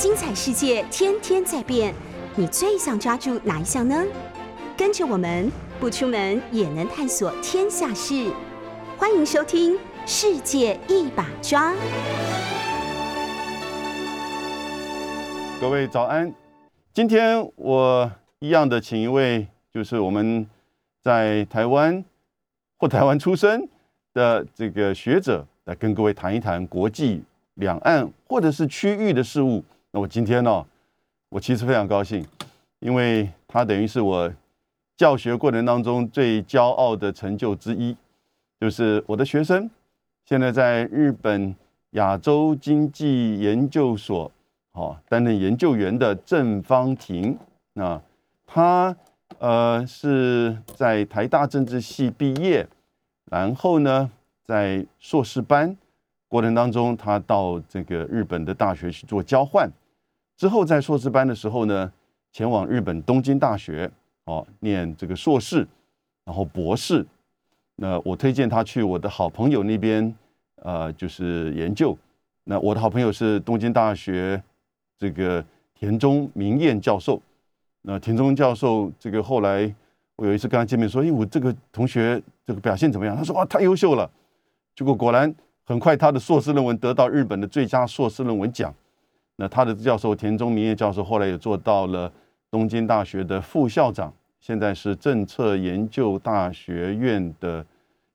精彩世界天天在变，你最想抓住哪一项呢？跟着我们不出门也能探索天下事，欢迎收听《世界一把抓》。各位早安，今天我一样的请一位，就是我们在台湾或台湾出生的这个学者来跟各位谈一谈国际、两岸或者是区域的事物。那我今天呢，我其实非常高兴，因为他等于是我教学过程当中最骄傲的成就之一，就是我的学生现在在日本亚洲经济研究所，哦担任研究员的郑芳婷。那他呃是在台大政治系毕业，然后呢在硕士班过程当中，他到这个日本的大学去做交换。之后在硕士班的时候呢，前往日本东京大学哦念这个硕士，然后博士。那我推荐他去我的好朋友那边，呃，就是研究。那我的好朋友是东京大学这个田中明彦教授。那田中教授这个后来我有一次跟他见面说：“哎，我这个同学这个表现怎么样？”他说：“哇，太优秀了。”结果果然很快他的硕士论文得到日本的最佳硕士论文奖。那他的教授田中明业教授后来也做到了东京大学的副校长，现在是政策研究大学院的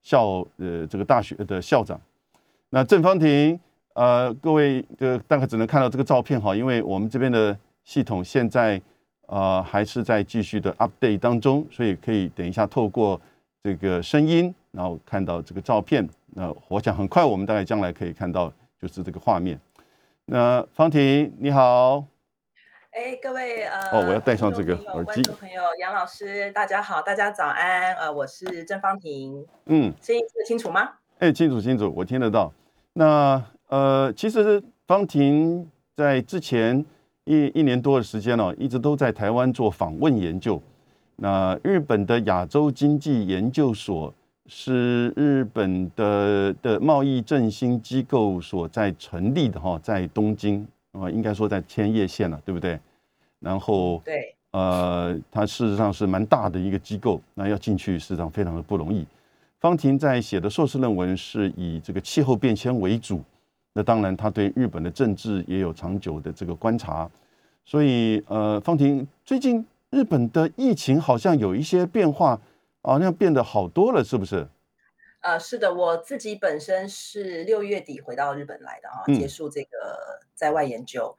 校呃这个大学的校长。那郑方婷呃各位呃大概只能看到这个照片哈，因为我们这边的系统现在呃还是在继续的 update 当中，所以可以等一下透过这个声音，然后看到这个照片。那我想很快我们大概将来可以看到就是这个画面。那方婷你好，哎，各位呃，哦，我要戴上这个耳机。朋友杨老师，大家好，大家早安，呃，我是郑方婷，嗯，声音听得清楚吗？哎，清楚清楚，我听得到。那呃，其实方婷在之前一一年多的时间哦，一直都在台湾做访问研究。那日本的亚洲经济研究所。是日本的的贸易振兴机构所在成立的哈，在东京啊，应该说在千叶县了，对不对？然后对，呃，它事实上是蛮大的一个机构，那要进去事实上非常的不容易。方婷在写的硕士论文是以这个气候变迁为主，那当然他对日本的政治也有长久的这个观察，所以呃，方婷最近日本的疫情好像有一些变化。好像变得好多了，是不是？呃，是的，我自己本身是六月底回到日本来的啊，结束这个在外研究。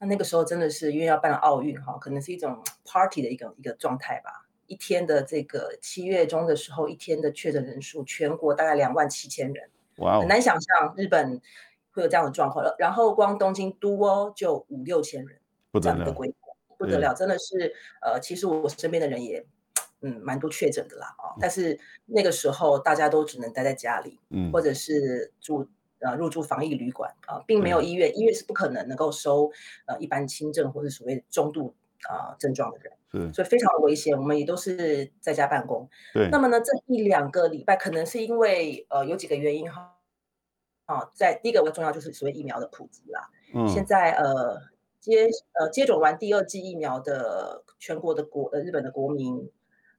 那那个时候真的是因为要办奥运哈，可能是一种 party 的一个一个状态吧。一天的这个七月中的时候，一天的确诊人数全国大概两万七千人，哇，很难想象日本会有这样的状况了。然后光东京都哦就五六千人，这样的规模不得了，真的是呃，其实我身边的人也。嗯，蛮多确诊的啦啊，但是那个时候大家都只能待在家里，嗯，或者是住呃入住防疫旅馆啊，并没有医院，医院是不可能能够收呃一般轻症或者所谓中度啊症状的人，嗯，所以非常的危险。我们也都是在家办公。对，那么呢，这一两个礼拜可能是因为呃有几个原因哈，啊，在第一个比较重要就是所谓疫苗的普及啦，嗯，现在呃接呃接种完第二剂疫苗的全国的国呃日本的国民。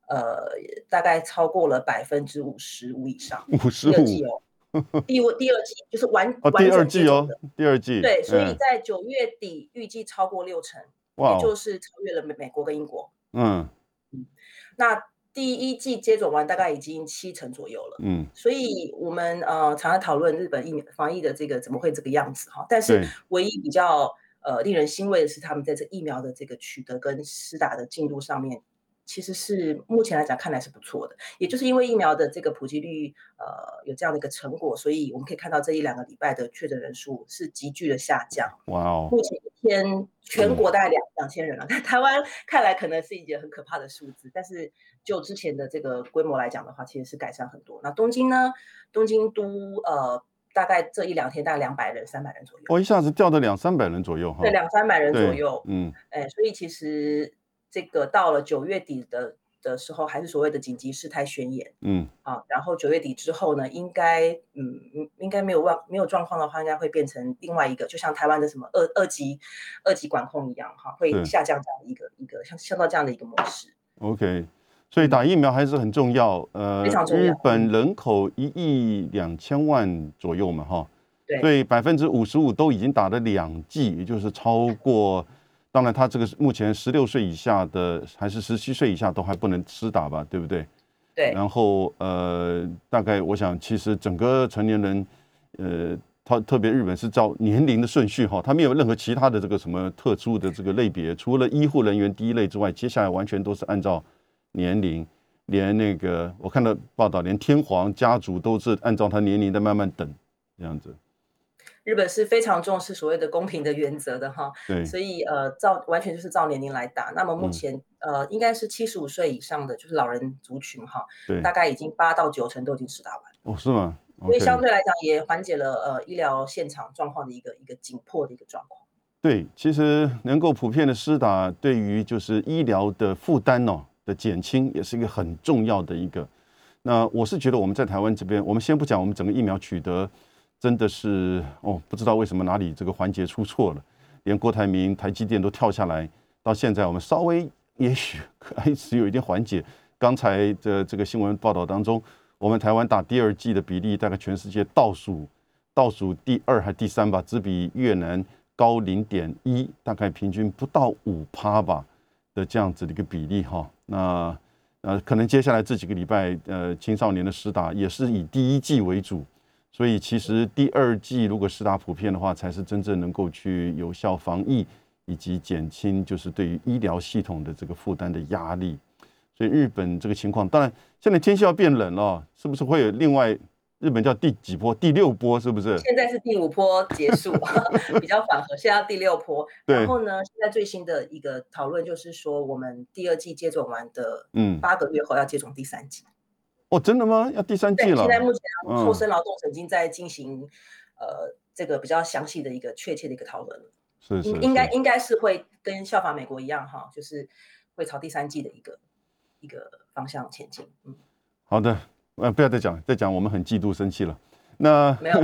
呃，大概超过了百分之五十五以上，五十五哦，第第二季就是完哦，第二季哦，第二季。对，所以在九月底预计超过六成，哇，就是超越了美美国跟英国，嗯。嗯，那第一季接种完大概已经七成左右了，嗯，所以我们呃常常讨论日本疫苗防疫的这个怎么会这个样子哈，但是唯一比较呃令人欣慰的是他们在这疫苗的这个取得跟施打的进度上面。其实是目前来讲看来是不错的，也就是因为疫苗的这个普及率，呃，有这样的一个成果，所以我们可以看到这一两个礼拜的确诊人数是急剧的下降。哇哦！目前一天全国大概两两千人了，在台湾看来可能是一件很可怕的数字，但是就之前的这个规模来讲的话，其实是改善很多。那东京呢？东京都呃，大概这一两天大概两百人、三百人左右。哦，一下子掉到两三百人左右哈。对，两三百人左右。嗯，哎，所以其实。这个到了九月底的的时候还是所谓的紧急事态宣言，嗯，啊，然后九月底之后呢，应该，嗯，应该没有问没有状况的话，应该会变成另外一个，就像台湾的什么二二级二级管控一样，哈，会下降这样的一个一个像像到这样的一个模式。OK，所以打疫苗还是很重要，呃，非常重要。日本人口一亿两千万左右嘛，哈，对，所以百分之五十五都已经打了两剂，也就是超过。当然，他这个目前十六岁以下的还是十七岁以下都还不能施打吧，对不对？对。然后呃，大概我想，其实整个成年人，呃，他特别日本是照年龄的顺序哈，他没有任何其他的这个什么特殊的这个类别，除了医护人员第一类之外，接下来完全都是按照年龄，连那个我看到报道，连天皇家族都是按照他年龄在慢慢等这样子。日本是非常重视所谓的公平的原则的哈，所以呃照完全就是照年龄来打。那么目前呃应该是七十五岁以上的就是老人族群哈，大概已经八到九成都已经施打完。哦，是吗？所以相对来讲也缓解了呃医疗现场状况的一个一个紧迫的一个状况。对，其实能够普遍的施打，对于就是医疗的负担哦的减轻，也是一个很重要的一个。那我是觉得我们在台湾这边，我们先不讲我们整个疫苗取得。真的是哦，不知道为什么哪里这个环节出错了，连郭台铭、台积电都跳下来。到现在我们稍微也许还是有一点缓解。刚才的这个新闻报道当中，我们台湾打第二季的比例大概全世界倒数倒数第二还第三吧，只比越南高零点一，大概平均不到五趴吧的这样子的一个比例哈。那呃，可能接下来这几个礼拜，呃，青少年的施打也是以第一季为主。所以其实第二季如果施打普遍的话，才是真正能够去有效防疫以及减轻就是对于医疗系统的这个负担的压力。所以日本这个情况，当然现在天气要变冷了，是不是会有另外日本叫第几波？第六波是不是？现在是第五波结束，比较缓和，现在第六波。然后呢，现在最新的一个讨论就是说，我们第二季接种完的，嗯，八个月后要接种第三季。哦，真的吗？要第三季了。现在目前厚生劳动省已经在进行，呃，这个比较详细的一个确切的一个讨论。是是。应该应该是会跟效法美国一样哈，就是会朝第三季的一个一个方向前进。嗯。好的，呃，不要再讲，再讲我们很嫉妒生气了。那 没有。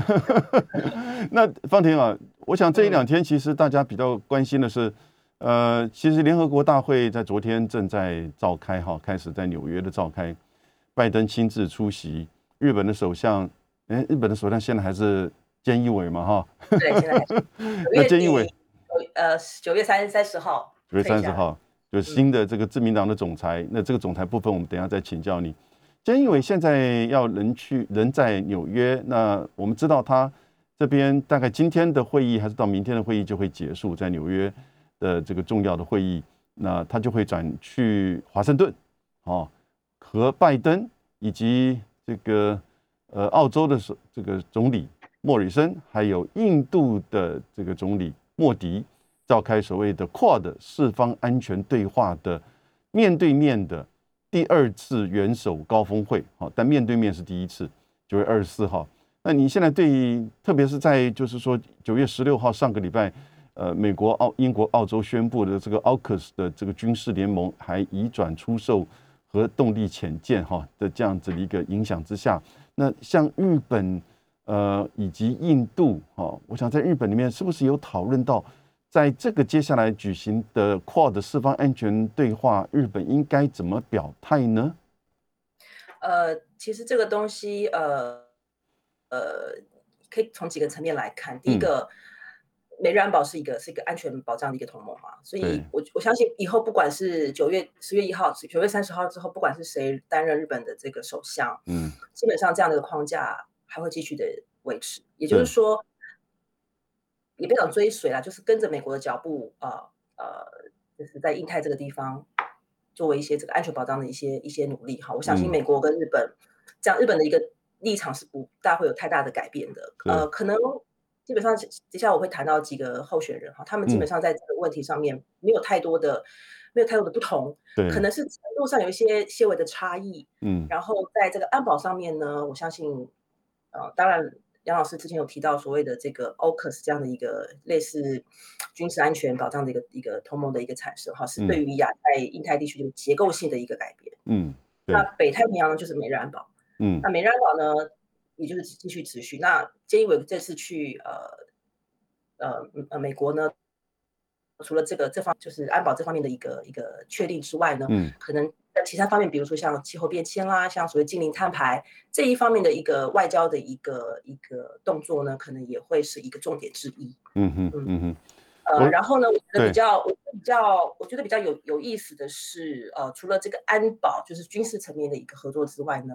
那方婷啊，我想这一两天其实大家比较关心的是，呃，其实联合国大会在昨天正在召开哈，开始在纽约的召开。拜登亲自出席，日本的首相，哎，日本的首相现在还是菅义伟嘛？哈，对，现在 那菅义伟，呃，九月三三十号，九月三十号，就是新的这个自民党的总裁。那这个总裁部分，我们等下再请教你。菅义伟现在要人去人在纽约，那我们知道他这边大概今天的会议还是到明天的会议就会结束，在纽约的这个重要的会议，那他就会转去华盛顿，哦。和拜登以及这个呃澳洲的总这个总理莫里森，还有印度的这个总理莫迪，召开所谓的 Quad 四方安全对话的面对面的第二次元首高峰会。好，但面对面是第一次，九月二十四号。那你现在对，特别是在就是说九月十六号上个礼拜，呃，美国、澳、英国、澳洲宣布的这个 AUKUS 的这个军事联盟还移转出售。和动力潜舰哈的这样子的一个影响之下，那像日本呃以及印度哈，我想在日本里面是不是有讨论到，在这个接下来举行的 QUAD 四方安全对话，日本应该怎么表态呢？呃，其实这个东西呃呃，可以从几个层面来看，第一个。美日安保是一个是一个安全保障的一个同盟嘛，所以我我相信以后不管是九月十月一号、九月三十号之后，不管是谁担任日本的这个首相，嗯，基本上这样的一个框架还会继续的维持。也就是说，也不想追随啦，就是跟着美国的脚步，呃呃，就是在印太这个地方作为一些这个安全保障的一些一些努力哈。我相信美国跟日本这样日本的一个立场是不大会有太大的改变的，呃，可能。基本上，接下来我会谈到几个候选人哈，他们基本上在这个问题上面没有太多的、没有太多的不同，可能是程度上有一些些微的差异，嗯，然后在这个安保上面呢，我相信，呃，当然杨老师之前有提到所谓的这个 AUKUS 这样的一个类似军事安全保障的一个一个同盟的一个产生哈，是对于亚太、印太地区的结构性的一个改变，嗯，那北太平洋就是美日安保。嗯，那美日安保呢，也就是继续持续。那菅义伟这次去呃呃呃美国呢，除了这个这方就是安保这方面的一个一个确定之外呢，嗯，可能在其他方面，比如说像气候变迁啦，像所谓近邻碳排这一方面的一个外交的一个一个动作呢，可能也会是一个重点之一。嗯哼嗯哼。呃，然后呢，我觉得比较，我比较，我觉得比较有有意思的是，呃，除了这个安保，就是军事层面的一个合作之外呢，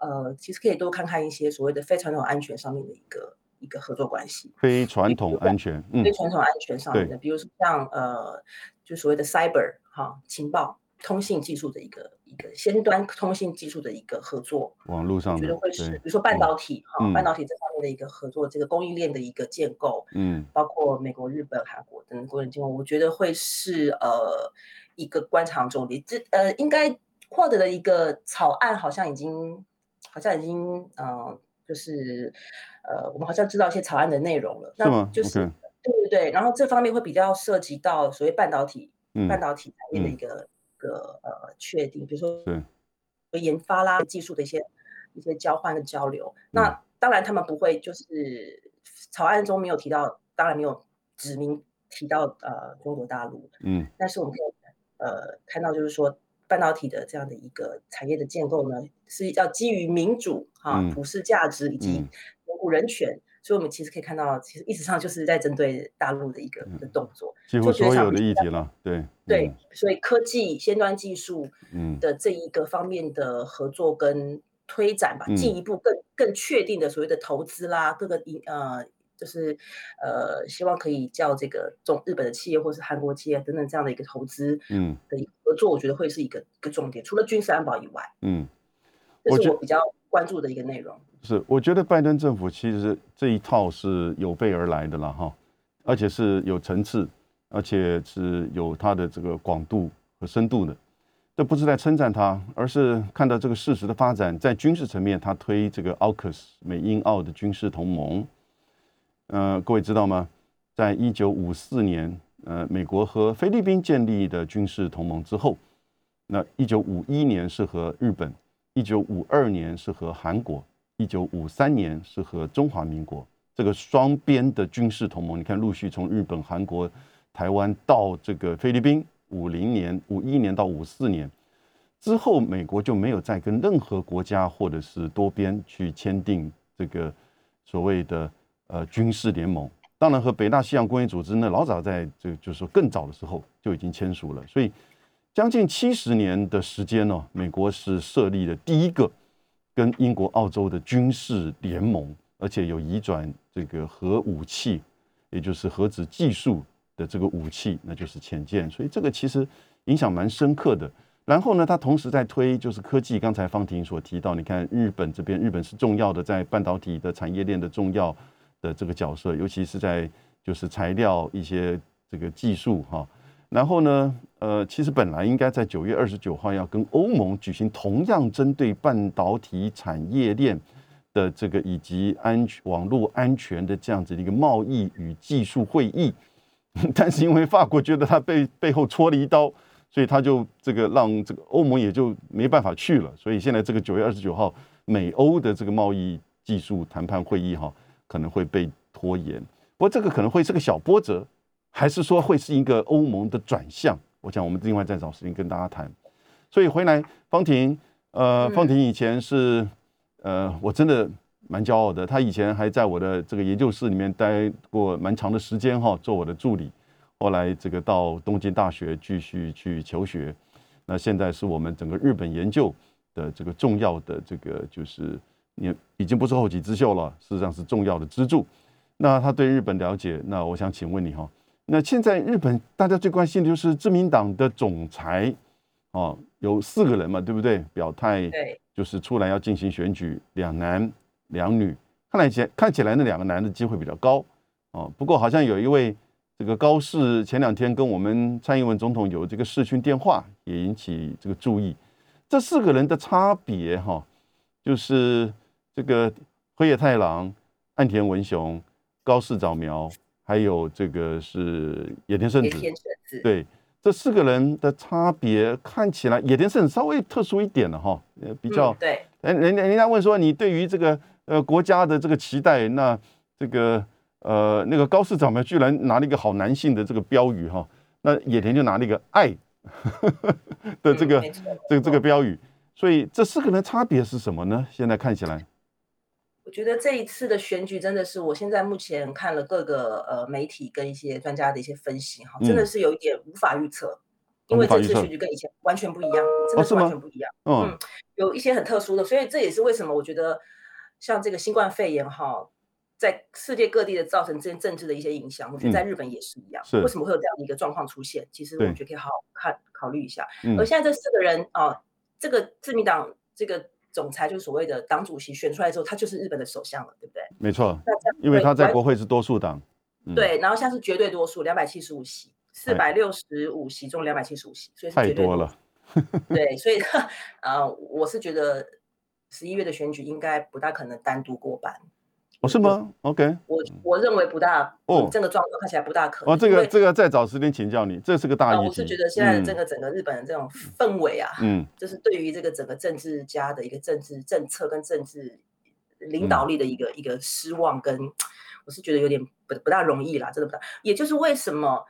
呃，其实可以多看看一些所谓的非传统安全上面的一个一个合作关系。非传统安全，非传统安全上面的，比如说像呃，就所谓的 cyber 哈情报。通信技术的一个一个先端通信技术的一个合作，网络上觉得会是，比如说半导体哈，半导体这方面的一个合作，这个供应链的一个建构，嗯，包括美国、日本、韩国等国人建构，我觉得会是呃一个观察重点。这呃，应该获得的一个草案好像已经好像已经呃，就是呃，我们好像知道一些草案的内容了，那就是对对对，然后这方面会比较涉及到所谓半导体半导体产业的一个。个呃确定，比如说研发啦、技术的一些一些交换的交流。那当然他们不会就是草案中没有提到，当然没有指明提到呃中国大陆。嗯，但是我们可以呃看到，就是说半导体的这样的一个产业的建构呢，是要基于民主哈、普世价值以及维护人权。所以，我们其实可以看到，其实意识上就是在针对大陆的一个的动作，几乎所有的议题了。对对，所以科技、先端技术的这一个方面的合作跟推展吧，进一步更更确定的所谓的投资啦，各个呃，就是呃，希望可以叫这个中日本的企业或是韩国企业等等这样的一个投资，嗯，的合作，我觉得会是一个一个重点。除了军事安保以外，嗯，这是我比较关注的一个内容。是，我觉得拜登政府其实这一套是有备而来的了哈，而且是有层次，而且是有它的这个广度和深度的。这不是在称赞他，而是看到这个事实的发展。在军事层面，他推这个 AUKUS 美英澳的军事同盟。呃，各位知道吗？在一九五四年，呃，美国和菲律宾建立的军事同盟之后，那一九五一年是和日本，一九五二年是和韩国。一九五三年是和中华民国这个双边的军事同盟，你看陆续从日本、韩国、台湾到这个菲律宾，五零年、五一年到五四年之后，美国就没有再跟任何国家或者是多边去签订这个所谓的呃军事联盟。当然，和北大西洋公约组织呢，老早在这就是说更早的时候就已经签署了。所以将近七十年的时间呢，美国是设立的第一个。跟英国、澳洲的军事联盟，而且有移转这个核武器，也就是核子技术的这个武器，那就是潜舰。所以这个其实影响蛮深刻的。然后呢，他同时在推就是科技。刚才方婷所提到，你看日本这边，日本是重要的在半导体的产业链的重要的这个角色，尤其是在就是材料一些这个技术哈。然后呢，呃，其实本来应该在九月二十九号要跟欧盟举行同样针对半导体产业链的这个以及安全网络安全的这样子的一个贸易与技术会议，但是因为法国觉得他背背后戳了一刀，所以他就这个让这个欧盟也就没办法去了。所以现在这个九月二十九号美欧的这个贸易技术谈判会议哈，可能会被拖延。不过这个可能会是个小波折。还是说会是一个欧盟的转向？我想我们另外再找时间跟大家谈。所以回来，方婷，呃，方婷以前是，呃，我真的蛮骄傲的。她以前还在我的这个研究室里面待过蛮长的时间哈，做我的助理。后来这个到东京大学继续去求学。那现在是我们整个日本研究的这个重要的这个就是你已经不是后起之秀了，事实上是重要的支柱。那他对日本了解，那我想请问你哈。那现在日本大家最关心的就是自民党的总裁，哦，有四个人嘛，对不对？表态，对，就是出来要进行选举，两男两女，看来起看起来那两个男的机会比较高，哦，不过好像有一位这个高市前两天跟我们蔡英文总统有这个视讯电话，也引起这个注意。这四个人的差别哈，就是这个河野太郎、岸田文雄、高市早苗。还有这个是野田圣子，对，这四个人的差别看起来，野田胜稍微特殊一点了哈，呃，比较对。人，人家人家问说，你对于这个呃国家的这个期待，那这个呃那个高市长们居然拿了一个好男性的这个标语哈，那野田就拿了一个爱 的这个这个这个标语，所以这四个人差别是什么呢？现在看起来。我觉得这一次的选举真的是，我现在目前看了各个呃媒体跟一些专家的一些分析哈，真的是有一点无法预测，因为这次选举跟以前完全不一样，真的是完全不一样。嗯，有一些很特殊的，所以这也是为什么我觉得像这个新冠肺炎哈，在世界各地的造成这些政治的一些影响，我觉得在日本也是一样。为什么会有这样的一个状况出现？其实我觉得可以好好看考虑一下。嗯而现在这四个人啊，这个自民党这个。总裁就是所谓的党主席选出来之后，他就是日本的首相了，对不对？没错，因为他在国会是多数党。对，然后现在是绝对多数，两百七十五席，四百六十五席中两百七十五席，所以是太多了。对，所以 呃，我是觉得十一月的选举应该不大可能单独过半。哦，是吗？OK，我我认为不大哦，这个状况看起来不大可能。哦，这个这个再找时间请教你，这是个大议题。我是觉得现在这个整个日本的这种氛围啊，嗯，就是对于这个整个政治家的一个政治政策跟政治领导力的一个一个失望，跟我是觉得有点不不大容易啦，真的不大。也就是为什么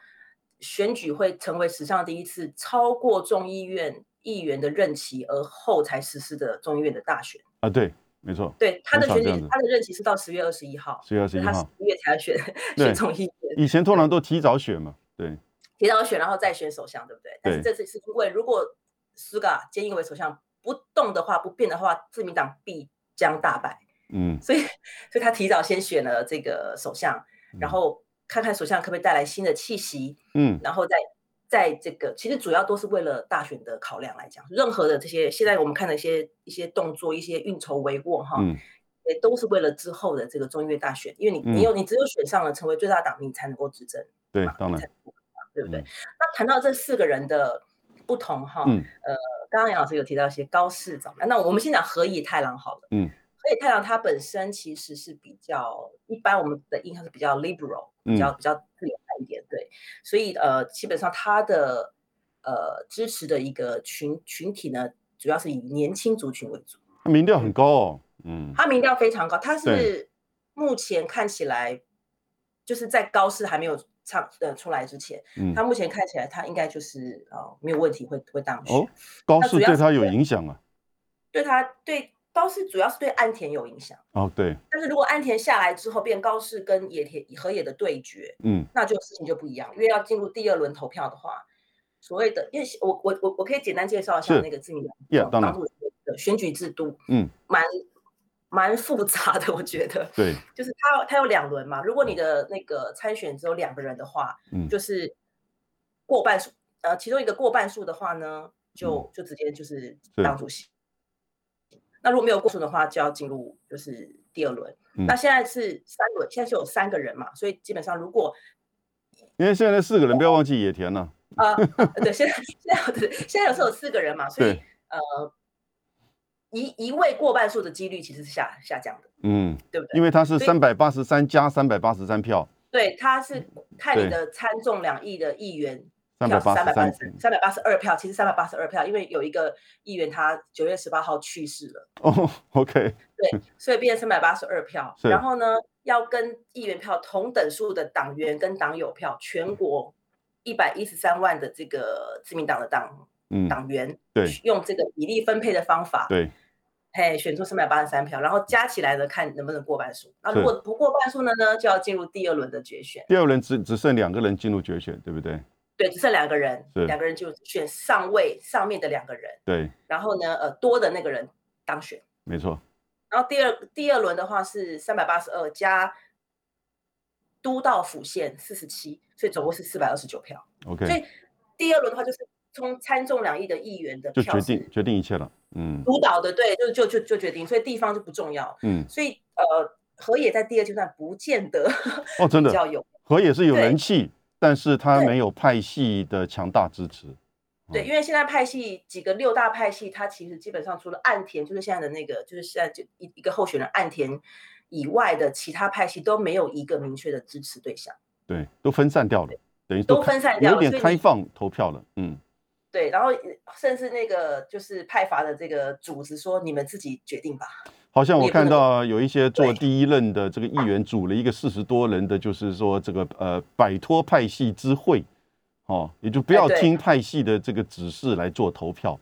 选举会成为史上第一次超过众议院议员的任期而后才实施的众议院的大选啊，对。没错，对他的选举，他的任期是到十月二十一号，十月二十一号，他十月才选 选总议员。以前通常都提早选嘛，对，提早选然后再选首相，对不对？但是这次是因为如果苏嘎坚硬为首相不动的话，不变的话，自民党必将大败。嗯，所以所以他提早先选了这个首相，然后看看首相可不可以带来新的气息。嗯，然后再。在这个其实主要都是为了大选的考量来讲，任何的这些现在我们看的一些一些动作、一些运筹帷幄哈，也都是为了之后的这个中越大选，因为你你有你只有选上了，成为最大党，你才能够执政。对，当然，对不对？那谈到这四个人的不同哈，呃，刚刚杨老师有提到一些高市长，那我们先讲河野太郎好了。嗯，河野太阳它本身其实是比较一般，我们的印象是比较 liberal，比较比较自由。一点对，所以呃，基本上他的呃支持的一个群群体呢，主要是以年轻族群为主。他民调很高哦，嗯，他民调非常高，他是目前看起来就是在高市还没有唱呃出来之前，他目前看起来他应该就是呃没有问题会会当选。哦，高市对他有影响啊？对他对。高市主要是对安田有影响哦，对。但是如果安田下来之后变高市跟野田和野的对决，嗯，那就事情就不一样。因为要进入第二轮投票的话，所谓的，因为我我我我可以简单介绍一下那个自民党当初的选举制度，嗯，蛮蛮复杂的，我觉得。对。就是他他有两轮嘛，如果你的那个参选只有两个人的话，嗯，就是过半数，呃，其中一个过半数的话呢，就就直接就是当主席。那如果没有过数的话，就要进入就是第二轮。那现在是三轮，现在是有三个人嘛，所以基本上如果因为现在四个人，不要忘记野田了 啊。对，现在现在对，现在有时候有四个人嘛，所以呃，一一位过半数的几率其实是下下降的，嗯，对不对？因为他是三百八十三加三百八十三票，对，他是泰里的参众两亿的议员。三百八十三，三百八十二票，其实三百八十二票，因为有一个议员他九月十八号去世了。哦，OK，对，所以变成三百八十二票。然后呢，要跟议员票同等数的党员跟党友票，全国一百一十三万的这个自民党的党党员，对，用这个比例分配的方法，对，嘿，选出三百八十三票，然后加起来呢，看能不能过半数。那如果不过半数呢，呢就要进入第二轮的决选。第二轮只只剩两个人进入决选，对不对？对，只剩两个人，两个人就选上位上面的两个人。对，然后呢，呃，多的那个人当选。没错。然后第二第二轮的话是三百八十二加都道府县四十七，所以总共是四百二十九票。OK。所以第二轮的话就是从参众两亿的议员的票就决定决定一切了。嗯。主导的对，就就就就决定，所以地方就不重要。嗯。所以呃，河野在第二阶段不见得哦，真的 比较有河野是有人气。但是他没有派系的强大支持，对，因为现在派系几个六大派系，它其实基本上除了岸田，就是现在的那个，就是现在就一一个候选人岸田以外的其他派系都没有一个明确的支持对象，对，都分散掉了。等于都分散掉，有点开放投票了。嗯，对，然后甚至那个就是派阀的这个组织说：“你们自己决定吧。”好像我看到有一些做第一任的这个议员组了一个四十多人的，就是说这个呃摆脱派系之会，哦，也就不要听派系的这个指示来做投票，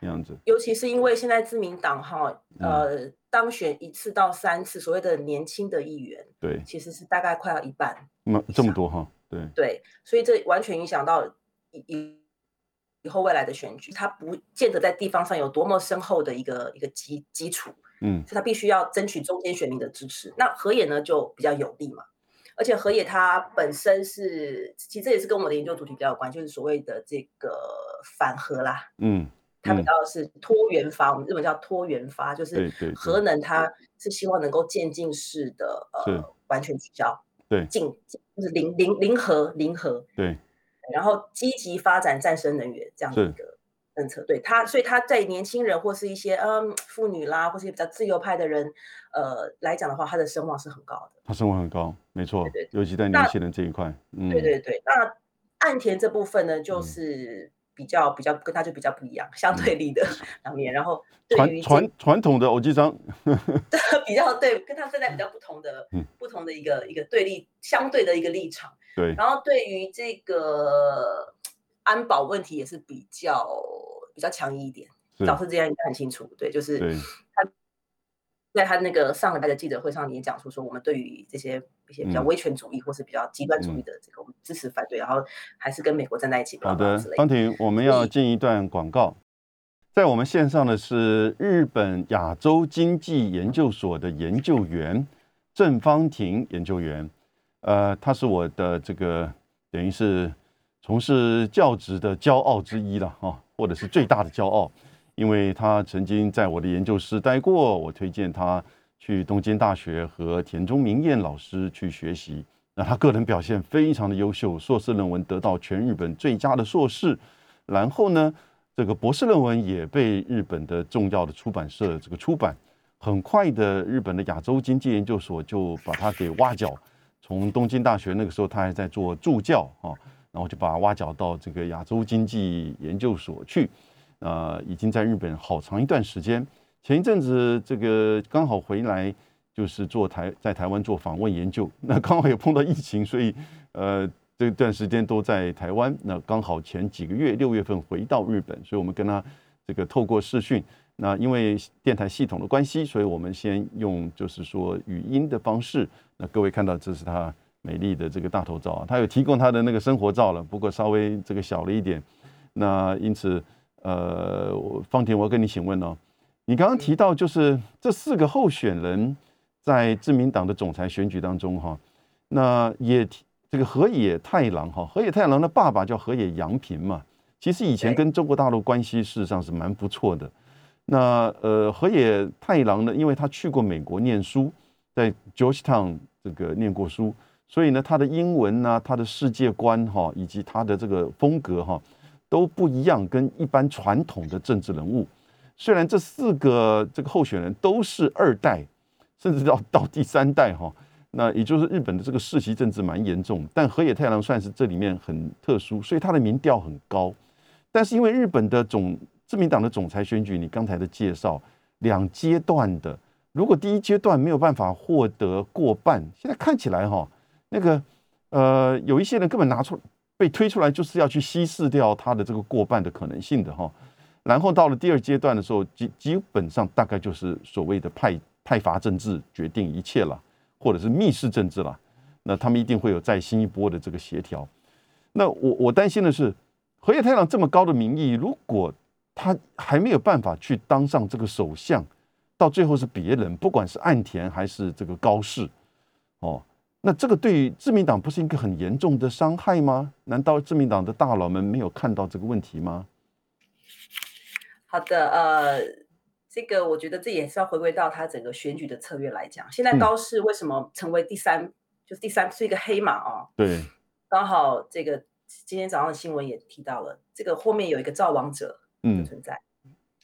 这样子。尤其是因为现在自民党哈呃当选一次到三次所谓的年轻的议员，对，其实是大概快要一半，那这么多哈，对。对，所以这完全影响到以以后未来的选举，它不见得在地方上有多么深厚的一个一个基基础。嗯，所以他必须要争取中间选民的支持。那河野呢，就比较有利嘛。而且河野他本身是，其实这也是跟我的研究主题比较有关，就是所谓的这个反核啦。嗯，它比较是多元发，我们日本叫多元发，就是核能它是希望能够渐进式的呃完全取消，对，进就是零零零核零核，对，然后积极发展再生能源这样的一个。政策对他，所以他在年轻人或是一些嗯妇女啦，或是比较自由派的人，呃来讲的话，他的声望是很高的。他声望很高，没错，对，尤其在年轻人这一块。嗯，对对对。那岸田这部分呢，就是比较比较跟他就比较不一样，相对立的两面。然后 传传传统的欧吉桑，比较对，跟他现在比较不同的，不同的一个一个对立相对的一个立场。对。然后对于这个。安保问题也是比较比较强硬一点，导师这样应该很清楚。对，就是他在他那个上礼拜的记者会上也讲出说，我们对于这些一些比较威权主义或是比较极端主义的这个，我们支持反对，然后还是跟美国站在一起。好的，方婷，我们要进一段广告。在我们线上的是日本亚洲经济研究所的研究员郑方婷研究员，呃，他是我的这个等于是。从事教职的骄傲之一了哈，或者是最大的骄傲，因为他曾经在我的研究室待过，我推荐他去东京大学和田中明彦老师去学习。那他个人表现非常的优秀，硕士论文得到全日本最佳的硕士，然后呢，这个博士论文也被日本的重要的出版社这个出版。很快的，日本的亚洲经济研究所就把他给挖角，从东京大学那个时候他还在做助教啊。然后就把挖角到这个亚洲经济研究所去，呃，已经在日本好长一段时间。前一阵子这个刚好回来，就是做台在台湾做访问研究，那刚好也碰到疫情，所以呃这段时间都在台湾。那刚好前几个月六月份回到日本，所以我们跟他这个透过视讯。那因为电台系统的关系，所以我们先用就是说语音的方式。那各位看到这是他。美丽的这个大头照啊，他有提供他的那个生活照了，不过稍微这个小了一点。那因此，呃，方婷，我要跟你请问哦，你刚刚提到就是这四个候选人在自民党的总裁选举当中哈，那也这个河野太郎哈，河野太郎的爸爸叫河野洋平嘛，其实以前跟中国大陆关系事实上是蛮不错的。那呃，河野太郎呢，因为他去过美国念书，在 Georgetown 这个念过书。所以呢，他的英文呢，他的世界观哈，以及他的这个风格哈，都不一样，跟一般传统的政治人物。虽然这四个这个候选人都是二代，甚至到到第三代哈，那也就是日本的这个世袭政治蛮严重，但河野太郎算是这里面很特殊，所以他的民调很高。但是因为日本的总自民党的总裁选举，你刚才的介绍两阶段的，如果第一阶段没有办法获得过半，现在看起来哈。那个呃，有一些人根本拿出被推出来，就是要去稀释掉他的这个过半的可能性的哈。然后到了第二阶段的时候，基基本上大概就是所谓的派派阀政治决定一切了，或者是密室政治了。那他们一定会有再新一波的这个协调。那我我担心的是，河野太郎这么高的民意，如果他还没有办法去当上这个首相，到最后是别人，不管是岸田还是这个高市，哦。那这个对于自民党不是一个很严重的伤害吗？难道自民党的大佬们没有看到这个问题吗？好的，呃，这个我觉得这也是要回归到他整个选举的策略来讲。现在高市为什么成为第三？就是第三是一个黑马啊。对，刚好这个今天早上的新闻也提到了，这个后面有一个造王者的存在，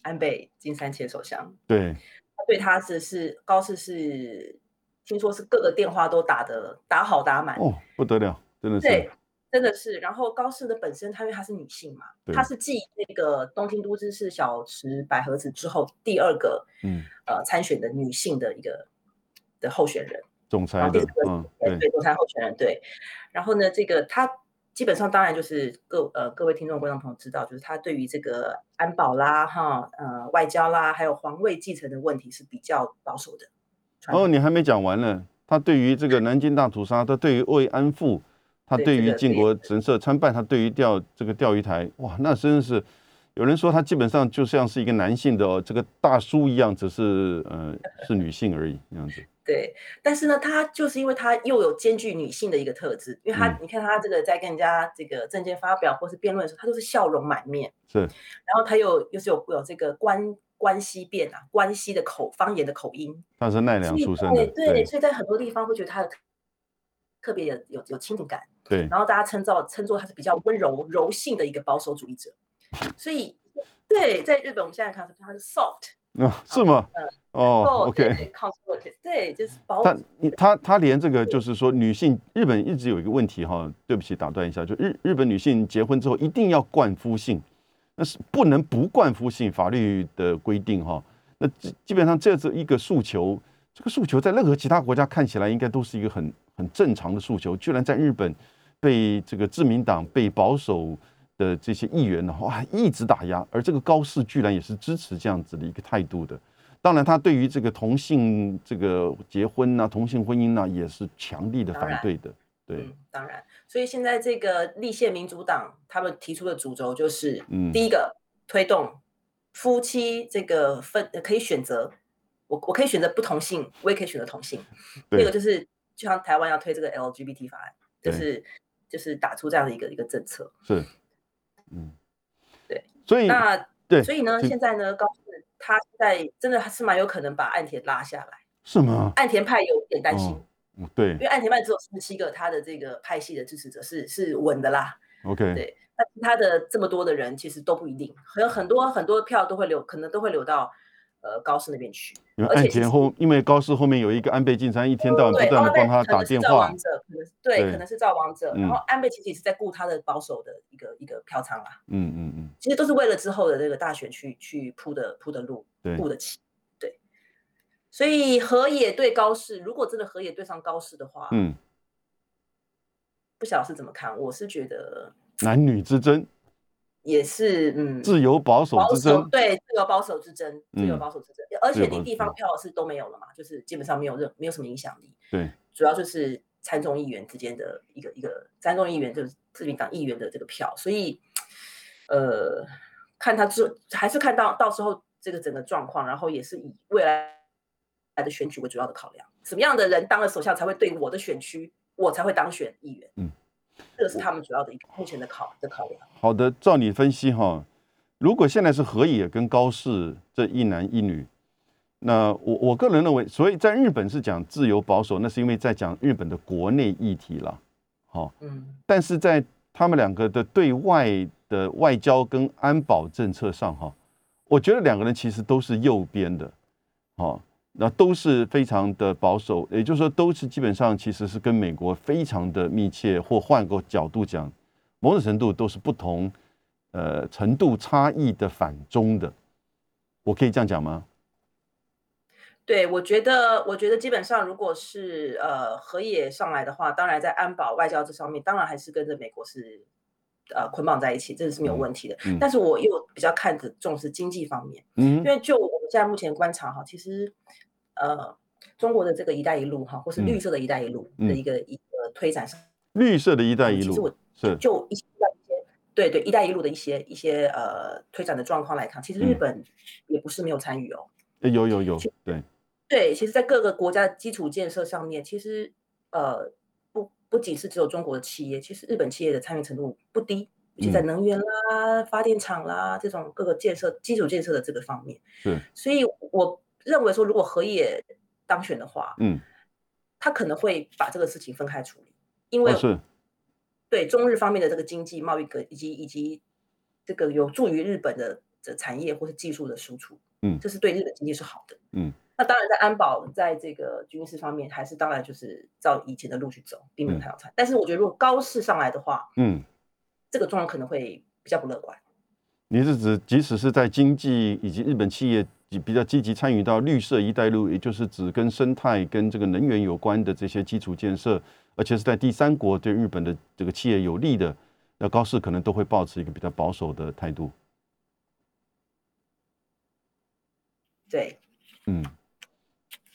安倍金三前首相。对，他对他只是高市是。听说是各个电话都打的打好打满哦，不得了，真的是。对，真的是。然后高市的本身，她因为她是女性嘛，她是继那个东京都知事小池百合子之后第二个，嗯，呃，参选的女性的一个的候选人，总裁的，嗯，对，总裁候选人，对。然后呢，这个她。基本上当然就是各呃各位听众观众朋友知道，就是他对于这个安保啦、哈呃外交啦，还有皇位继承的问题是比较保守的。哦，你还没讲完呢。他对于这个南京大屠杀，他对于慰安妇，他对于靖国神社参拜，他对于钓这个钓鱼台，哇，那真的是有人说他基本上就像是一个男性的哦这个大叔一样，只是呃是女性而已这样子。对，但是呢，他就是因为他又有兼具女性的一个特质，因为他，你看他这个在跟人家这个证件发表或是辩论的时候，他都是笑容满面。是，然后他又又是有有这个关关西辩啊，关西的口方言的口音。他是奈良出生的，对，所以在很多地方会觉得他的特别有有有亲近感。对，然后大家称造称作他是比较温柔柔性的一个保守主义者。所以，对，在日本我们现在看他是 soft。啊，是吗？哦，OK，对，就是保他，他，他连这个就是说，女性日本一直有一个问题哈，对不起，打断一下，就日日本女性结婚之后一定要冠夫姓，那是不能不冠夫姓，法律的规定哈。那基基本上这是一个诉求，这个诉求在任何其他国家看起来应该都是一个很很正常的诉求，居然在日本被这个自民党被保守。的这些议员呢，哇，一直打压，而这个高市居然也是支持这样子的一个态度的。当然，他对于这个同性这个结婚呐，同性婚姻呢，也是强力的反对的。对，当然。所以现在这个立宪民主党他们提出的主轴就是，嗯，第一个推动夫妻这个分可以选择，我我可以选择不同性，我也可以选择同性。第二个就是，就像台湾要推这个 LGBT 法案，就是就是打出这样的一个一个政策。是。嗯，对，所以那对，所以呢，现在呢，高市他现在真的还是蛮有可能把岸田拉下来，是吗？岸田派有点担心，嗯，对，因为岸田派只有四十七个他的这个派系的支持者是是稳的啦，OK，对，那其他的这么多的人其实都不一定，还有很多很多票都会流，可能都会流到。呃，高市那边去，因为岸田后，因为高市后面有一个安倍晋三，一天到晚不断的帮他打电话，对，可能是造王者，然后安倍其实也是在顾他的保守的一个一个票仓啊，嗯嗯嗯，其实都是为了之后的这个大选去去铺的铺的路，铺的起，对，所以河野对高市，如果真的河野对上高市的话，嗯，不晓得是怎么看，我是觉得。男女之争。也是，嗯，自由保守之争，对，自由保守之争，自由保守之争，而且你地方票是都没有了嘛，就是基本上没有任没有什么影响力，对，主要就是参众议员之间的一个一个参众议员就是自民党议员的这个票，所以，呃，看他之还是看到到时候这个整个状况，然后也是以未来来的选举为主要的考量，什么样的人当了首相才会对我的选区，我才会当选议员，嗯。这个是他们主要的一个目前的考的考量。好的，照你分析哈，如果现在是河野跟高市这一男一女，那我我个人认为，所以在日本是讲自由保守，那是因为在讲日本的国内议题了，好，嗯，但是在他们两个的对外的外交跟安保政策上哈，我觉得两个人其实都是右边的，好。那都是非常的保守，也就是说，都是基本上其实是跟美国非常的密切，或换个角度讲，某种程度都是不同，呃，程度差异的反中的，我可以这样讲吗？对，我觉得，我觉得基本上，如果是呃河野上来的话，当然在安保外交这上面，当然还是跟着美国是呃捆绑在一起，这是没有问题的。但是我又比较看的重视经济方面，嗯，因为就我们现在目前观察哈，其实。呃，中国的这个“一带一路”哈，或是绿色的一带一路的一个一个推展上，绿色的一带一路，其实我是就一些对对“一带一路”的一些一些呃推展的状况来看，其实日本也不是没有参与哦。有有有，对对，其实，在各个国家基础建设上面，其实呃不不仅是只有中国的企业，其实日本企业的参与程度不低，而且在能源啦、发电厂啦这种各个建设基础建设的这个方面。是，所以我。认为说，如果河野当选的话，嗯，他可能会把这个事情分开处理，因为是，对中日方面的这个经济贸易格以及以及这个有助于日本的这产业或是技术的输出，嗯，这是对日本经济是好的，嗯，那当然在安保在这个军事方面，还是当然就是照以前的路去走，并没有太好差。但是我觉得如果高市上来的话，嗯，这个状况可能会比较不乐观。你是指即使是在经济以及日本企业比较积极参与到绿色“一带一路”，也就是指跟生态、跟这个能源有关的这些基础建设，而且是在第三国对日本的这个企业有利的，那高市可能都会保持一个比较保守的态度。对，嗯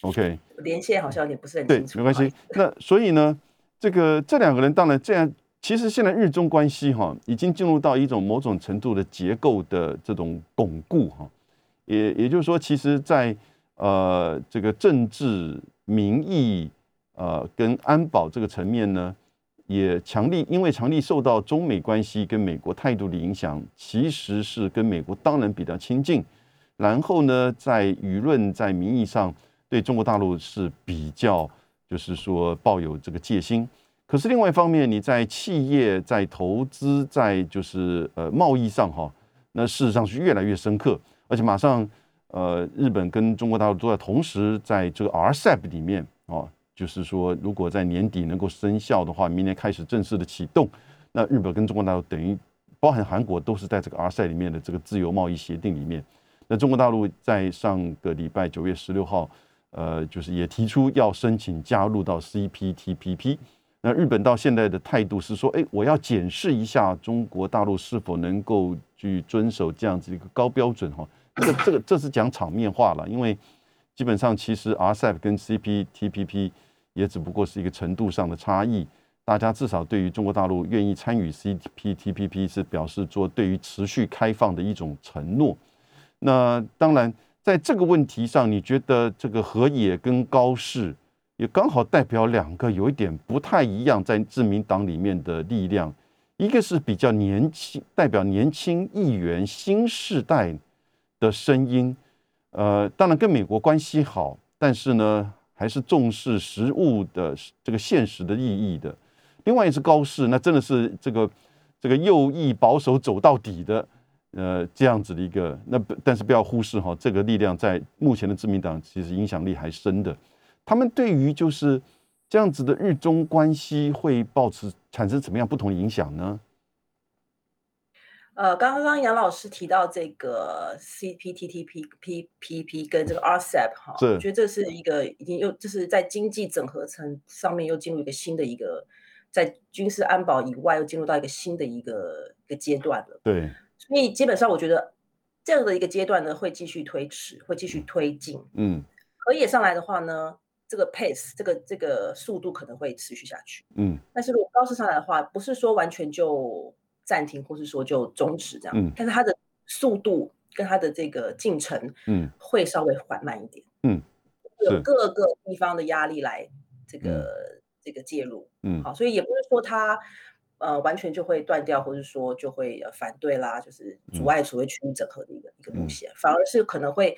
，OK，连线好像也不是很清楚，没关系。那所以呢，这个这两个人当然这样，其实现在日中关系哈，已经进入到一种某种程度的结构的这种巩固哈，也也就是说，其实，在呃这个政治民意呃跟安保这个层面呢，也强力，因为强力受到中美关系跟美国态度的影响，其实是跟美国当然比较亲近。然后呢，在舆论在民意上对中国大陆是比较，就是说抱有这个戒心。可是另外一方面，你在企业在投资在就是呃贸易上哈，那事实上是越来越深刻，而且马上呃日本跟中国大陆都在同时在这个 RCEP 里面哦，就是说如果在年底能够生效的话，明年开始正式的启动，那日本跟中国大陆等于包含韩国都是在这个 RCEP 里面的这个自由贸易协定里面。那中国大陆在上个礼拜九月十六号，呃，就是也提出要申请加入到 CPTPP。那日本到现在的态度是说，哎，我要检视一下中国大陆是否能够去遵守这样子一个高标准哈。这这个这是讲场面话了，因为基本上其实 RCEP 跟 CPTPP 也只不过是一个程度上的差异。大家至少对于中国大陆愿意参与 CPTPP 是表示做对于持续开放的一种承诺。那当然，在这个问题上，你觉得这个河野跟高市也刚好代表两个有一点不太一样，在自民党里面的力量，一个是比较年轻，代表年轻议员新世代的声音，呃，当然跟美国关系好，但是呢，还是重视实物的这个现实的意义的。另外一是高市，那真的是这个这个右翼保守走到底的。呃，这样子的一个，那但是不要忽视哈，这个力量在目前的自民党其实影响力还深的。他们对于就是这样子的日中关系会保持产生什么样不同的影响呢？呃，刚刚杨老师提到这个 CPTPP 跟这个 RCEP 哈，我觉得这是一个已经又就是在经济整合层上面又进入一个新的一个，在军事安保以外又进入到一个新的一个一个阶段了。对。所以基本上，我觉得这样的一个阶段呢，会继续推迟，会继续推进。嗯，河野上来的话呢，这个 pace，这个这个速度可能会持续下去。嗯，但是如果高市上来的话，不是说完全就暂停，或是说就终止这样。嗯，但是它的速度跟它的这个进程，嗯，会稍微缓慢一点。嗯，有各个地方的压力来这个这个介入。嗯，好，所以也不是说它。呃，完全就会断掉，或是说就会反对啦，就是阻碍所谓区域整合的一个一个路线，反而是可能会，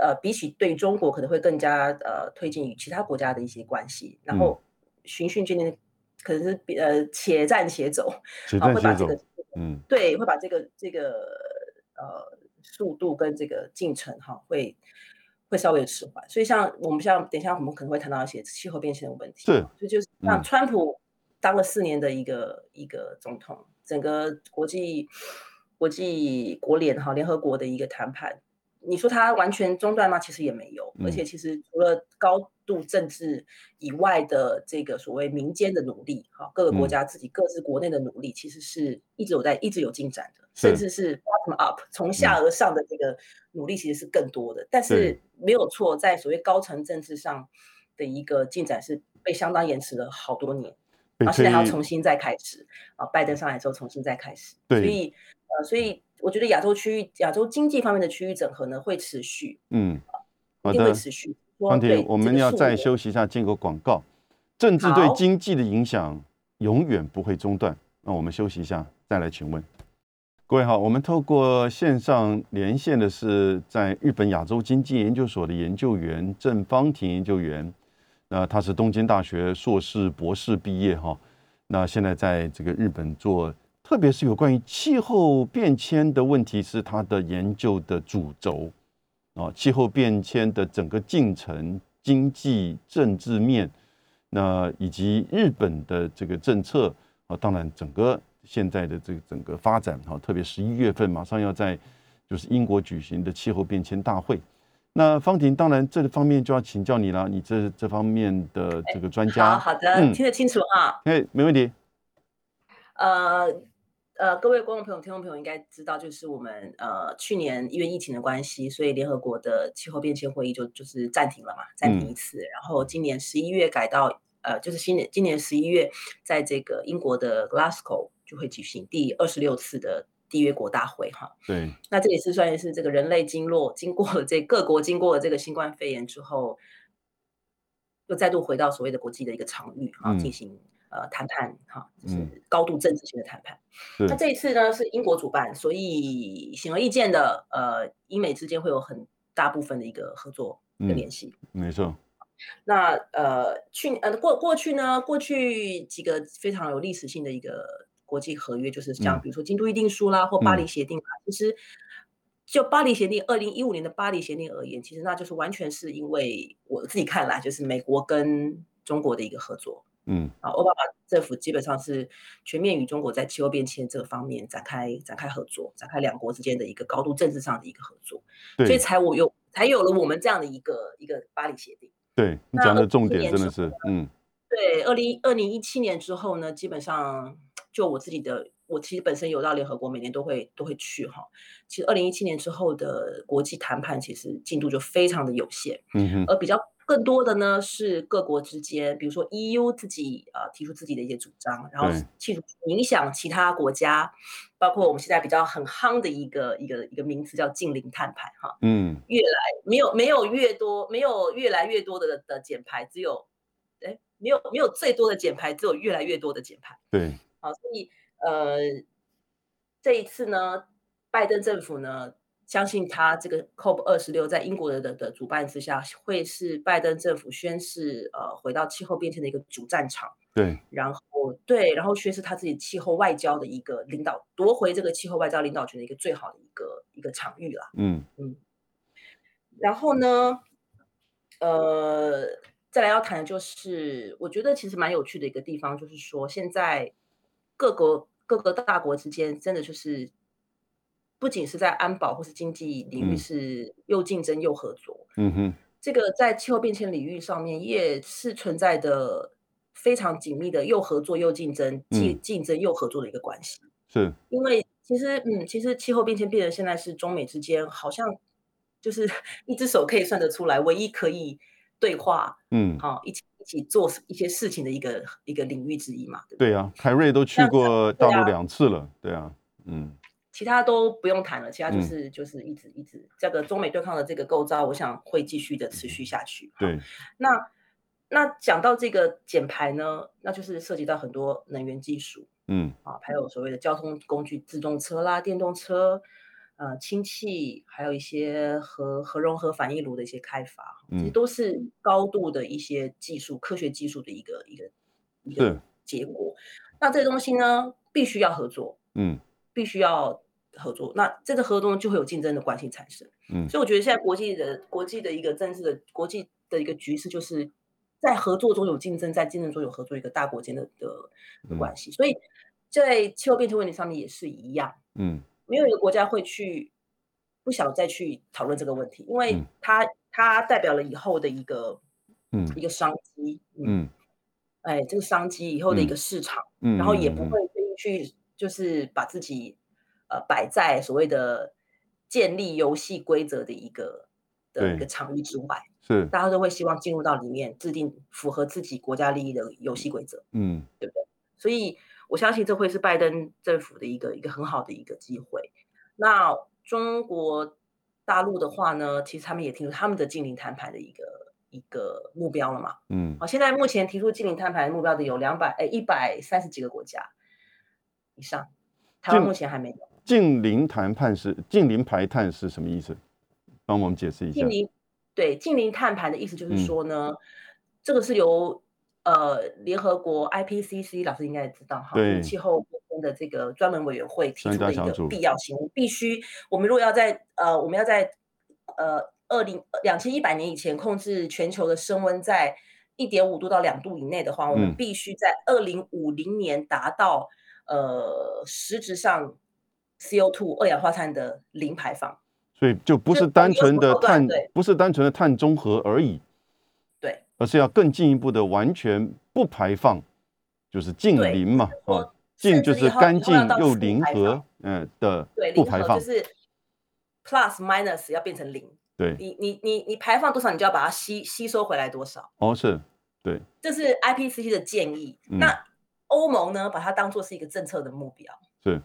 呃，比起对中国可能会更加呃推进与其他国家的一些关系，然后循序渐进，可能是呃且战且走，啊，会把这个嗯，对，会把这个这个呃速度跟这个进程哈，会会稍微迟缓。所以像我们像等一下我们可能会谈到一些气候变迁的问题，是，所以就是像川普。当了四年的一个一个总统，整个国际国际国联哈联合国的一个谈判，你说它完全中断吗？其实也没有，而且其实除了高度政治以外的这个所谓民间的努力，哈，各个国家自己各自国内的努力，其实是一直有在一直有进展的，甚至是 bottom up 从下而上的这个努力其实是更多的。但是没有错，在所谓高层政治上的一个进展是被相当延迟了好多年。然后现在还要重新再开始啊！拜登上来之后重新再开始，所以呃，所以我觉得亚洲区域、亚洲经济方面的区域整合呢会持续，嗯，一定会持续。方婷，我们要再休息一下，进个广告。政治对经济的影响永远不会中断。那我们休息一下，再来请问各位好。我们透过线上连线的是在日本亚洲经济研究所的研究员郑方婷研究员。那他是东京大学硕士、博士毕业哈，那现在在这个日本做，特别是有关于气候变迁的问题是他的研究的主轴。啊，气候变迁的整个进程、经济、政治面，那以及日本的这个政策啊，当然整个现在的这个整个发展哈，特别十一月份马上要在就是英国举行的气候变迁大会。那方婷，当然这方面就要请教你了，你这这方面的这个专家。好的，听得清楚啊。哎，没问题。呃呃，各位观众朋友、听众朋友应该知道，就是我们呃去年因为疫情的关系，所以联合国的气候变迁会议就就是暂停了嘛，暂停一次。然后今年十一月改到呃，就是新年今年十一月，在这个英国的 Glasgow 就会举行第二十六次的。缔约国大会哈，对，那这也是算是这个人类经络经过了这各国经过了这个新冠肺炎之后，又再度回到所谓的国际的一个场域啊，进行呃谈判哈，就是高度政治性的谈判。那这一次呢是英国主办，所以显而易见的呃，英美之间会有很大部分的一个合作的联系。没错。那呃去呃过过去呢，过去几个非常有历史性的一个。国际合约就是像比如说《京都议定书》啦，或《巴黎协定》啊。其实就《巴黎协定》二零一五年的《巴黎协定》而言，其实那就是完全是因为我自己看来，就是美国跟中国的一个合作。嗯，啊，奥巴马政府基本上是全面与中国在气候变迁这个方面展开展开合作，展开两国之间的一个高度政治上的一个合作，所以才我有才有了我们这样的一个一个《巴黎协定》。对你讲的重点真的是，嗯，对，二零二零一七年之后呢，基本上。就我自己的，我其实本身有到联合国，每年都会都会去哈。其实二零一七年之后的国际谈判，其实进度就非常的有限。嗯哼。而比较更多的呢，是各国之间，比如说 EU 自己啊提出自己的一些主张，然后企图影响其他国家，包括我们现在比较很夯的一个一个一个名词叫近邻碳排哈。嗯。越来没有没有越多没有越来越多的的减排，只有哎没有没有最多的减排，只有越来越多的减排。对。好，所以呃，这一次呢，拜登政府呢，相信他这个 COP 二十六在英国的的的主办之下，会是拜登政府宣誓呃回到气候变迁的一个主战场。对，然后对，然后宣誓他自己气候外交的一个领导，夺回这个气候外交领导权的一个最好的一个一个场域啦。嗯嗯。然后呢，呃，再来要谈的就是，我觉得其实蛮有趣的一个地方，就是说现在。各国各个大国之间，真的就是不仅是在安保或是经济领域是又竞争又合作。嗯哼，这个在气候变迁领域上面也是存在的非常紧密的又合作又竞争，既竞争又合作的一个关系。是，因为其实嗯，其实气候变迁变得现在是中美之间好像就是 一只手可以算得出来，唯一可以对话，嗯，好一起。一起做一些事情的一个一个领域之一嘛，对呀啊，凯瑞都去过大陆两次了，对啊，嗯，其他都不用谈了，其他就是就是一直一直这个中美对抗的这个构造，我想会继续的持续下去。对，那那讲到这个减排呢，那就是涉及到很多能源技术，嗯，啊，还有所谓的交通工具，自动车啦、电动车。呃，氢气还有一些核核融合反应炉的一些开发，其实都是高度的一些技术、科学技术的一个一个一个结果。那这东西呢，必须要合作，嗯，必须要合作。那这个合作就会有竞争的关系产生，嗯。所以我觉得现在国际的国际的一个政治的国际的一个局势，就是在合作中有竞争，在竞争中有合作，一个大国间的的关系。所以在气候变迁问题上面也是一样，嗯。没有一个国家会去不想再去讨论这个问题，因为它它代表了以后的一个嗯一个商机嗯，哎这个商机以后的一个市场，然后也不会去就是把自己呃摆在所谓的建立游戏规则的一个的一个场域之外，是大家都会希望进入到里面制定符合自己国家利益的游戏规则，嗯，对不对？所以。我相信这会是拜登政府的一个一个很好的一个机会。那中国大陆的话呢，其实他们也提出他们的近邻谈判的一个一个目标了嘛。嗯，好，现在目前提出近邻摊牌目标的有两百哎一百三十几个国家以上，台湾目前还没有。近邻谈判是近邻排碳是什么意思？帮我们解释一下。近邻对近邻碳排的意思就是说呢，这个是由。呃，联合国 IPCC 老师应该也知道哈，气候的这个专门委员会提出的一个必要性，必须我们如果要在呃，我们要在呃二零两千一百年以前控制全球的升温在一点五度到两度以内的话，我们必须在二零五零年达到呃实质上 CO2 二氧化碳的零排放。所以就不是单纯的碳，不是单纯的碳中和而已。对，而是要更进一步的完全不排放，就是近零嘛啊，近就是干净又零和嗯的不排放，就是 plus minus 要变成零。对，你你你你排放多少，你就要把它吸吸收回来多少。哦，是，对，这是 IPCC 的建议。那欧盟呢，把它当做是一个政策的目标。是。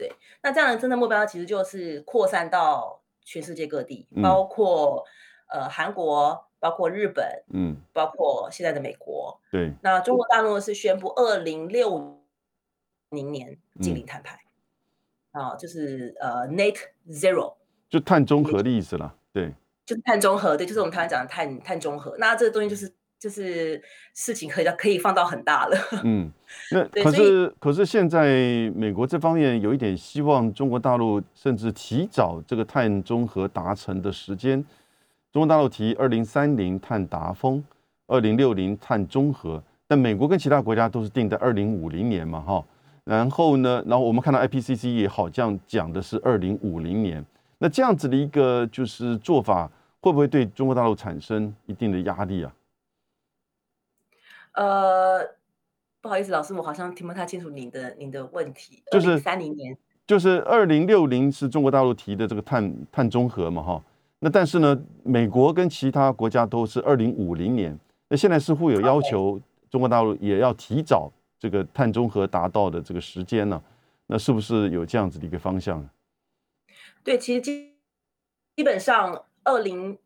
对，那这样的真正目标其实就是扩散到全世界各地，包括呃韩国，包括日本，嗯，包括现在的美国。对，那中国大陆是宣布二零六零年净零碳排，啊，就是呃 net zero，就碳中和的意思了。对，就是碳中和，对，就是我们台湾讲的碳碳中和。那这个东西就是。就是事情可以可以放到很大了。嗯，那可是可是现在美国这方面有一点希望中国大陆甚至提早这个碳中和达成的时间。中国大陆提二零三零碳达峰，二零六零碳中和，但美国跟其他国家都是定在二零五零年嘛，哈。然后呢，然后我们看到 IPCC 也好像讲的是二零五零年。那这样子的一个就是做法，会不会对中国大陆产生一定的压力啊？呃，不好意思，老师，我好像听不太清楚您的您的问题。就是三零年，就是二零六零是中国大陆提的这个碳碳中和嘛，哈。那但是呢，美国跟其他国家都是二零五零年。那现在似乎有要求中国大陆也要提早这个碳中和达到的这个时间呢？那是不是有这样子的一个方向？对，其实基基本上二零。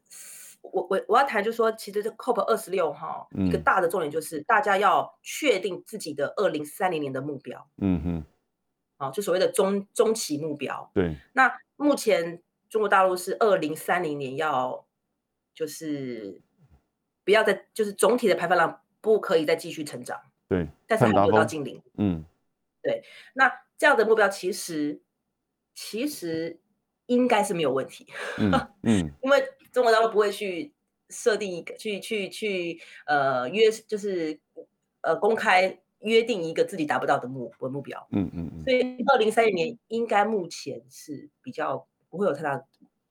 我我我要谈，就是说，其实这 COP 二十六哈，一个大的重点就是大家要确定自己的二零三零年的目标。嗯哼，好，就所谓的中中期目标。对。那目前中国大陆是二零三零年要，就是不要再，就是总体的排放量不可以再继续成长。对。但是还没有到近零。嗯。对。那这样的目标其实其实应该是没有问题。嗯。嗯。因为中国大陆不会去设定一个，去去去，呃，约就是呃公开约定一个自己达不到的目目标。嗯嗯嗯。所以二零三零年应该目前是比较不会有太大，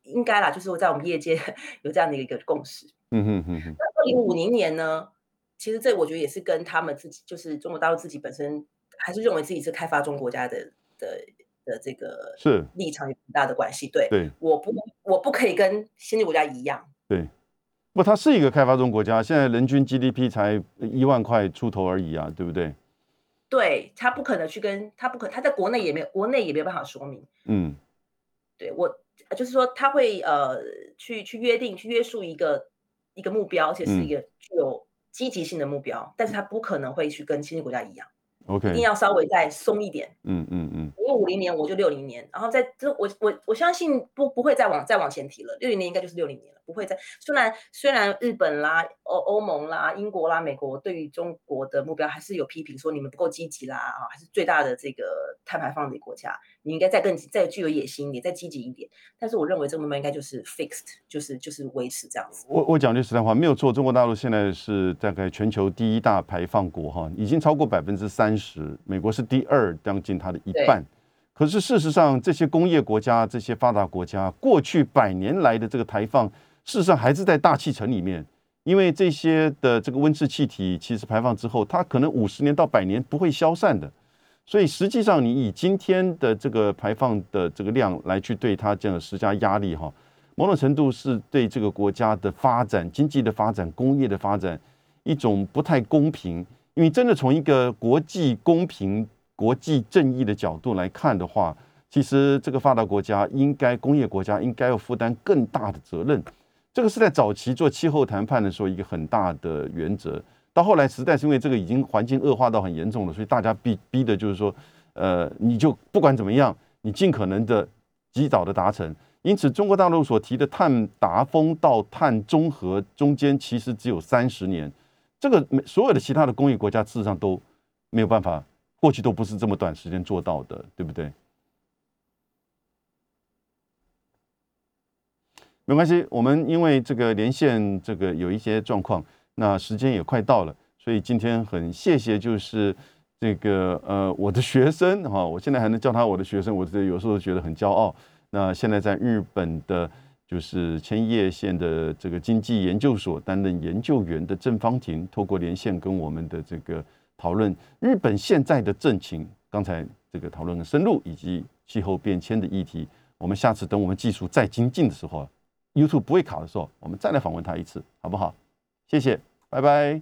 应该啦，就是在我们业界 有这样的一个共识。嗯嗯嗯嗯。那二零五零年呢？其实这我觉得也是跟他们自己，就是中国大陆自己本身还是认为自己是开发中国家的的。的这个是。立场有很大的关系，对对，我不我不可以跟先进国家一样，对，不，它是一个开发中国家，现在人均 GDP 才一万块出头而已啊，对不对？对，他不可能去跟他不可，他在国内也没有，国内也没有办法说明，嗯，对我就是说他会呃去去约定去约束一个一个目标，而且是一个具有积极性的目标，但是他不可能会去跟先进国家一样。OK，一定要稍微再松一点。嗯嗯嗯，因为五零年我就六零年，然后在这我我我相信不不会再往再往前提了，六零年应该就是六零年了，不会再。虽然虽然日本啦、欧欧盟啦、英国啦、美国对于中国的目标还是有批评，说你们不够积极啦啊，还是最大的这个碳排放的国家，你应该再更再具有野心一点，再积极一点。但是我认为这个目标应该就是 fixed，就是就是维持这样子。我我讲句实在话，没有错，中国大陆现在是大概全球第一大排放国哈，已经超过百分之三。三十，美国是第二，将近它的一半。可是事实上，这些工业国家、这些发达国家，过去百年来的这个排放，事实上还是在大气层里面。因为这些的这个温室气体，其实排放之后，它可能五十年到百年不会消散的。所以实际上，你以今天的这个排放的这个量来去对它这样施加压力，哈，某种程度是对这个国家的发展、经济的发展、工业的发展一种不太公平。因为真的从一个国际公平、国际正义的角度来看的话，其实这个发达国家应该、工业国家应该要负担更大的责任。这个是在早期做气候谈判的时候一个很大的原则。到后来实在是因为这个已经环境恶化到很严重了，所以大家逼逼的就是说，呃，你就不管怎么样，你尽可能的及早的达成。因此，中国大陆所提的碳达峰到碳中和中间其实只有三十年。这个没所有的其他的工业国家事实上都没有办法，过去都不是这么短时间做到的，对不对？没关系，我们因为这个连线这个有一些状况，那时间也快到了，所以今天很谢谢，就是这个呃我的学生哈，我现在还能叫他我的学生，我这有时候觉得很骄傲。那现在在日本的。就是千叶县的这个经济研究所担任研究员的郑方婷，透过连线跟我们的这个讨论日本现在的政情，刚才这个讨论的深入，以及气候变迁的议题。我们下次等我们技术再精进的时候，YouTube 不会卡的时候，我们再来访问他一次，好不好？谢谢，拜拜。